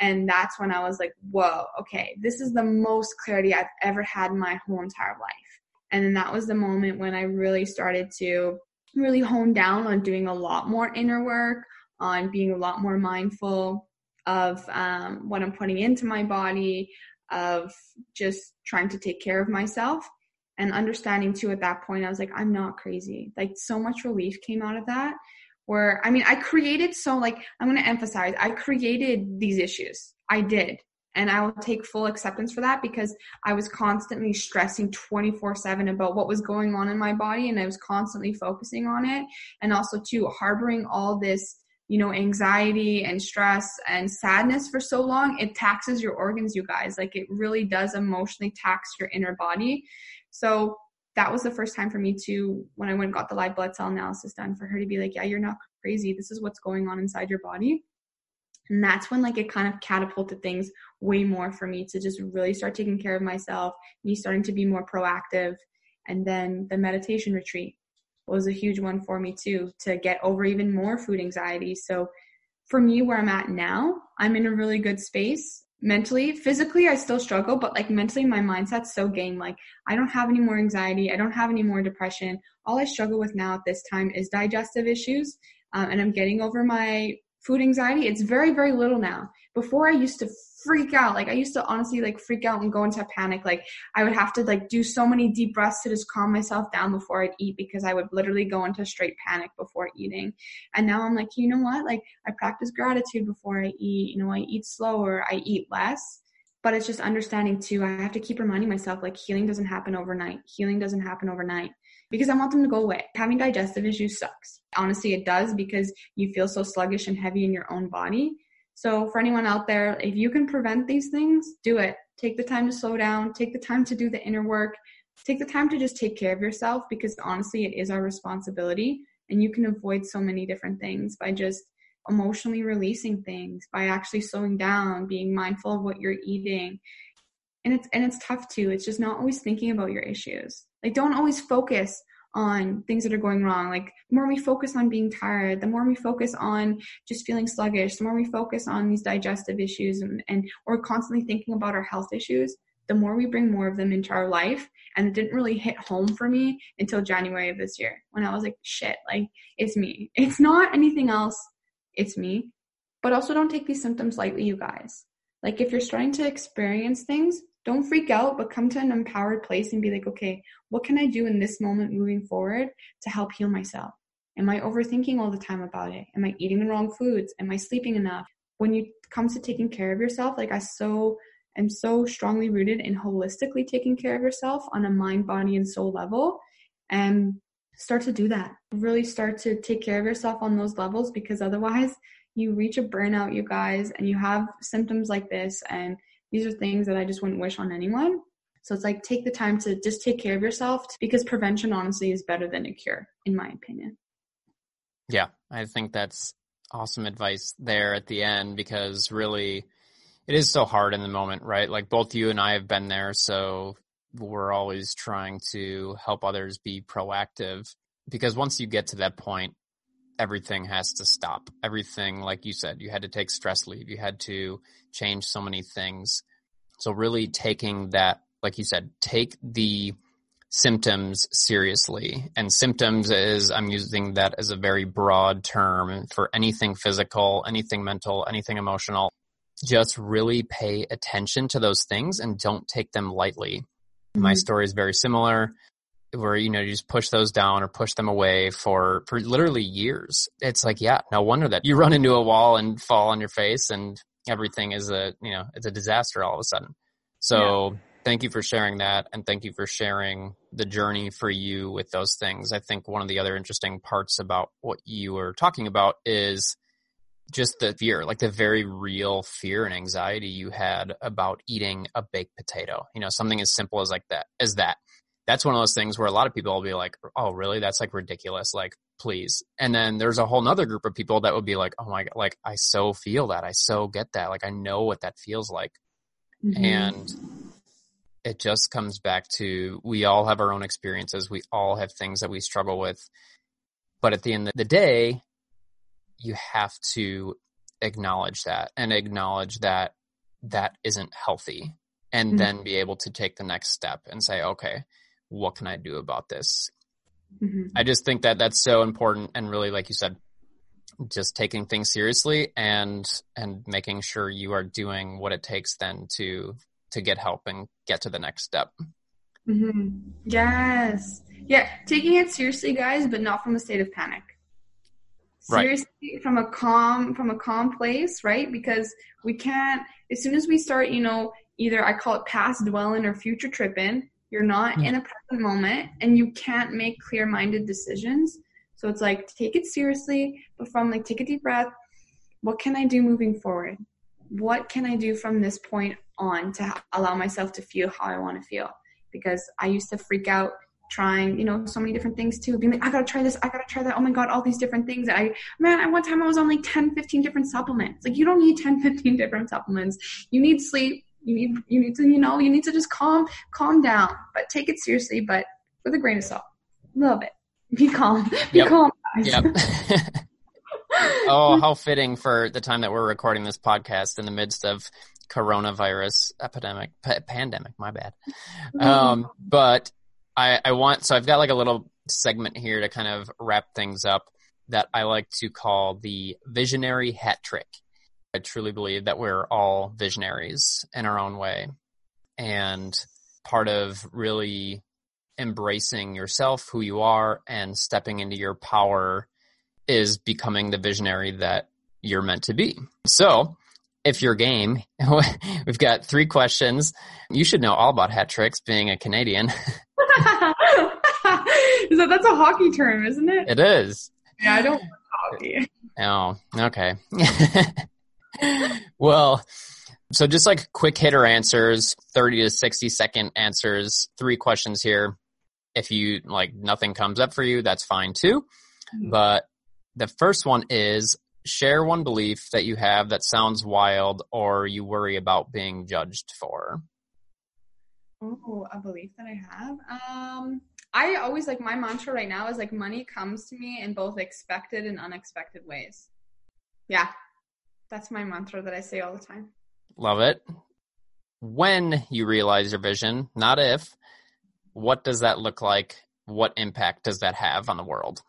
And that's when I was like, whoa, okay, this is the most clarity I've ever had in my whole entire life. And then that was the moment when I really started to really hone down on doing a lot more inner work, on being a lot more mindful of um, what I'm putting into my body, of just trying to take care of myself. And understanding too at that point, I was like, I'm not crazy. Like, so much relief came out of that. Where, I mean, I created so, like, I'm going to emphasize, I created these issues. I did. And I will take full acceptance for that because I was constantly stressing 24 7 about what was going on in my body and I was constantly focusing on it. And also, too, harboring all this you know, anxiety and stress and sadness for so long, it taxes your organs, you guys. Like it really does emotionally tax your inner body. So that was the first time for me to, when I went and got the live blood cell analysis done, for her to be like, yeah, you're not crazy. This is what's going on inside your body. And that's when like it kind of catapulted things way more for me to just really start taking care of myself, me starting to be more proactive. And then the meditation retreat was a huge one for me too to get over even more food anxiety. So for me, where I'm at now, I'm in a really good space mentally. Physically, I still struggle, but like mentally, my mindset's so game. Like I don't have any more anxiety. I don't have any more depression. All I struggle with now at this time is digestive issues. Um, and I'm getting over my food anxiety. It's very, very little now. Before I used to freak out. Like I used to honestly like freak out and go into panic. Like I would have to like do so many deep breaths to just calm myself down before I'd eat because I would literally go into straight panic before eating. And now I'm like, you know what? Like I practice gratitude before I eat. You know, I eat slower, I eat less. But it's just understanding too. I have to keep reminding myself like healing doesn't happen overnight. Healing doesn't happen overnight because I want them to go away. Having digestive issues sucks. Honestly, it does because you feel so sluggish and heavy in your own body. So, for anyone out there, if you can prevent these things, do it. Take the time to slow down, take the time to do the inner work, take the time to just take care of yourself because honestly, it is our responsibility. And you can avoid so many different things by just emotionally releasing things, by actually slowing down, being mindful of what you're eating. And it's and it's tough too. It's just not always thinking about your issues. Like don't always focus on things that are going wrong. Like the more we focus on being tired, the more we focus on just feeling sluggish, the more we focus on these digestive issues and, and or constantly thinking about our health issues, the more we bring more of them into our life. And it didn't really hit home for me until January of this year when I was like, shit, like it's me. It's not anything else. It's me. But also don't take these symptoms lightly, you guys. Like if you're starting to experience things, don't freak out, but come to an empowered place and be like, okay, what can I do in this moment moving forward to help heal myself? Am I overthinking all the time about it? Am I eating the wrong foods? Am I sleeping enough? When you comes to taking care of yourself, like I so am so strongly rooted in holistically taking care of yourself on a mind, body, and soul level. And start to do that. Really start to take care of yourself on those levels because otherwise you reach a burnout, you guys, and you have symptoms like this. And these are things that I just wouldn't wish on anyone. So it's like take the time to just take care of yourself because prevention honestly is better than a cure, in my opinion. Yeah, I think that's awesome advice there at the end because really it is so hard in the moment, right? Like both you and I have been there. So we're always trying to help others be proactive because once you get to that point, everything has to stop. Everything, like you said, you had to take stress leave. You had to change so many things. So really taking that, like you said, take the symptoms seriously. And symptoms is, I'm using that as a very broad term for anything physical, anything mental, anything emotional. Just really pay attention to those things and don't take them lightly. Mm-hmm. My story is very similar where you know you just push those down or push them away for for literally years it's like yeah no wonder that you run into a wall and fall on your face and everything is a you know it's a disaster all of a sudden so yeah. thank you for sharing that and thank you for sharing the journey for you with those things i think one of the other interesting parts about what you were talking about is just the fear, like the very real fear and anxiety you had about eating a baked potato. You know, something as simple as like that, as that that's one of those things where a lot of people will be like, oh, really? That's like ridiculous. Like, please. And then there's a whole nother group of people that would be like, oh my God, like, I so feel that. I so get that. Like, I know what that feels like. Mm-hmm. And it just comes back to we all have our own experiences. We all have things that we struggle with. But at the end of the day, you have to acknowledge that and acknowledge that that isn't healthy and mm-hmm. then be able to take the next step and say, okay, what can I do about this? Mm-hmm. I just think that that's so important and really, like you said, just taking things seriously and and making sure you are doing what it takes then to to get help and get to the next step. Mm-hmm. Yes, yeah, taking it seriously, guys, but not from a state of panic. Seriously, right. from a calm from a calm place, right? Because we can't. As soon as we start, you know, either I call it past dwelling or future tripping you're not hmm. in a present moment and you can't make clear minded decisions. So it's like take it seriously, but from like take a deep breath. What can I do moving forward? What can I do from this point on to allow myself to feel how I want to feel? Because I used to freak out trying, you know, so many different things too. Being like, I gotta try this, I gotta try that. Oh my God, all these different things. I, man, at one time I was on like 10, 15 different supplements. Like, you don't need 10, 15 different supplements. You need sleep, you need you need to you know you need to just calm calm down but take it seriously but with a grain of salt love it be calm be yep. calm guys. yep oh how fitting for the time that we're recording this podcast in the midst of coronavirus epidemic p- pandemic my bad mm-hmm. um but i i want so i've got like a little segment here to kind of wrap things up that i like to call the visionary hat trick I truly believe that we're all visionaries in our own way. And part of really embracing yourself, who you are, and stepping into your power is becoming the visionary that you're meant to be. So, if you're game, we've got three questions. You should know all about hat tricks being a Canadian. so that's a hockey term, isn't it? It is. Yeah, I don't hockey. Oh, okay. well, so just like quick hitter answers, 30 to 60 second answers, three questions here. If you like nothing comes up for you, that's fine too. Mm-hmm. But the first one is share one belief that you have that sounds wild or you worry about being judged for. Oh, a belief that I have. Um, I always like my mantra right now is like money comes to me in both expected and unexpected ways. Yeah, that's my mantra that I say all the time. Love it. When you realize your vision, not if, what does that look like? What impact does that have on the world?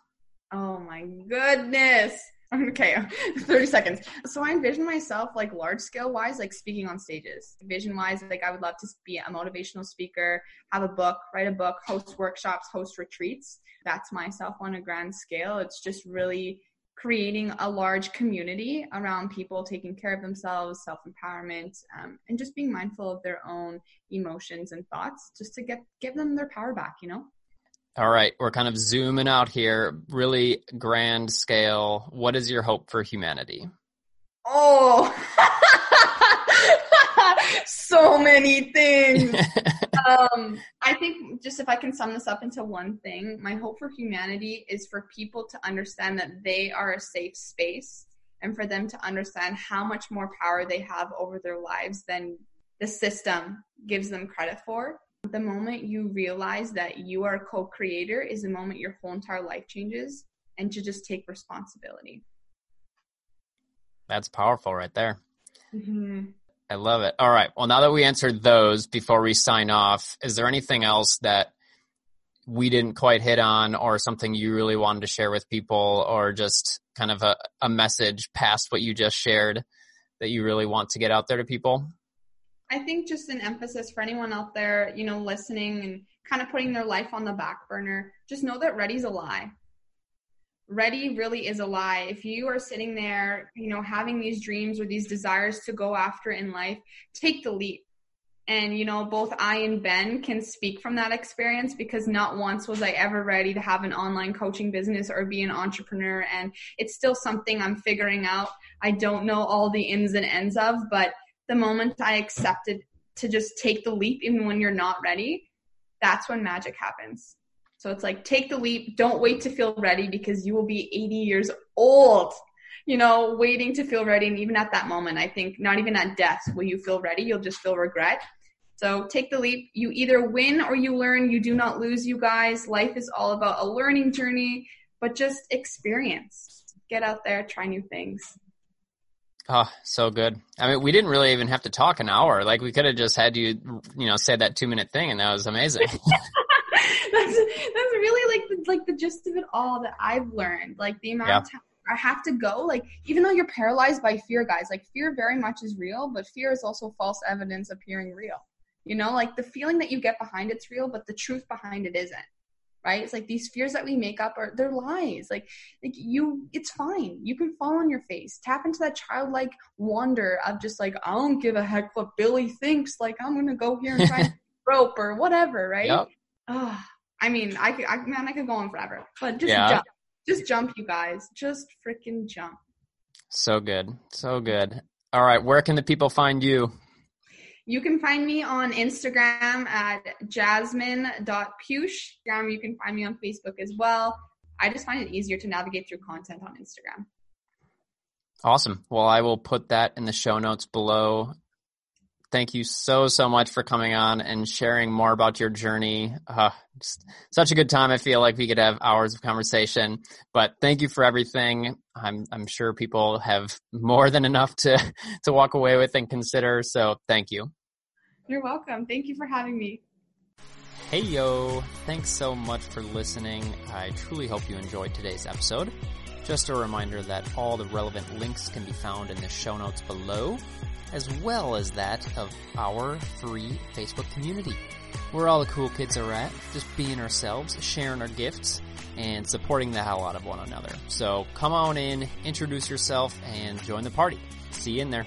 Oh my goodness. Okay, 30 seconds. So I envision myself like large scale wise, like speaking on stages. Vision wise, like I would love to be a motivational speaker, have a book, write a book, host workshops, host retreats. That's myself on a grand scale. It's just really creating a large community around people taking care of themselves, self empowerment, um, and just being mindful of their own emotions and thoughts, just to get give them their power back. You know. All right, we're kind of zooming out here, really grand scale. What is your hope for humanity? Oh, so many things. um, I think just if I can sum this up into one thing, my hope for humanity is for people to understand that they are a safe space and for them to understand how much more power they have over their lives than the system gives them credit for. The moment you realize that you are a co creator is the moment your whole entire life changes and to just take responsibility. That's powerful right there. Mm-hmm. I love it. All right. Well, now that we answered those before we sign off, is there anything else that we didn't quite hit on or something you really wanted to share with people or just kind of a, a message past what you just shared that you really want to get out there to people? I think just an emphasis for anyone out there, you know, listening and kind of putting their life on the back burner, just know that ready's a lie. Ready really is a lie. If you are sitting there, you know, having these dreams or these desires to go after in life, take the leap. And, you know, both I and Ben can speak from that experience because not once was I ever ready to have an online coaching business or be an entrepreneur. And it's still something I'm figuring out. I don't know all the ins and ends of, but the moment I accepted to just take the leap, even when you're not ready, that's when magic happens. So it's like, take the leap. Don't wait to feel ready because you will be 80 years old, you know, waiting to feel ready. And even at that moment, I think not even at death will you feel ready. You'll just feel regret. So take the leap. You either win or you learn. You do not lose, you guys. Life is all about a learning journey, but just experience. Get out there, try new things. Oh, so good. I mean, we didn't really even have to talk an hour. Like we could have just had you, you know, say that two minute thing, and that was amazing. that's that's really like the, like the gist of it all that I've learned. Like the amount yeah. of time I have to go. Like even though you're paralyzed by fear, guys, like fear very much is real, but fear is also false evidence appearing real. You know, like the feeling that you get behind it's real, but the truth behind it isn't right it's like these fears that we make up are they're lies like like you it's fine you can fall on your face tap into that childlike wonder of just like i don't give a heck what billy thinks like i'm gonna go here and try rope or whatever right yep. oh, ah. I mean i could i man i could go on forever but just yeah. jump just jump you guys just freaking jump so good so good all right where can the people find you you can find me on Instagram at jasmine.push. Um, you can find me on Facebook as well. I just find it easier to navigate through content on Instagram. Awesome. Well, I will put that in the show notes below. Thank you so, so much for coming on and sharing more about your journey. Uh, such a good time. I feel like we could have hours of conversation, but thank you for everything. I'm, I'm sure people have more than enough to, to walk away with and consider. So thank you. You're welcome. Thank you for having me. Hey yo, thanks so much for listening. I truly hope you enjoyed today's episode. Just a reminder that all the relevant links can be found in the show notes below, as well as that of our free Facebook community, where all the cool kids are at, just being ourselves, sharing our gifts, and supporting the hell out of one another. So come on in, introduce yourself, and join the party. See you in there.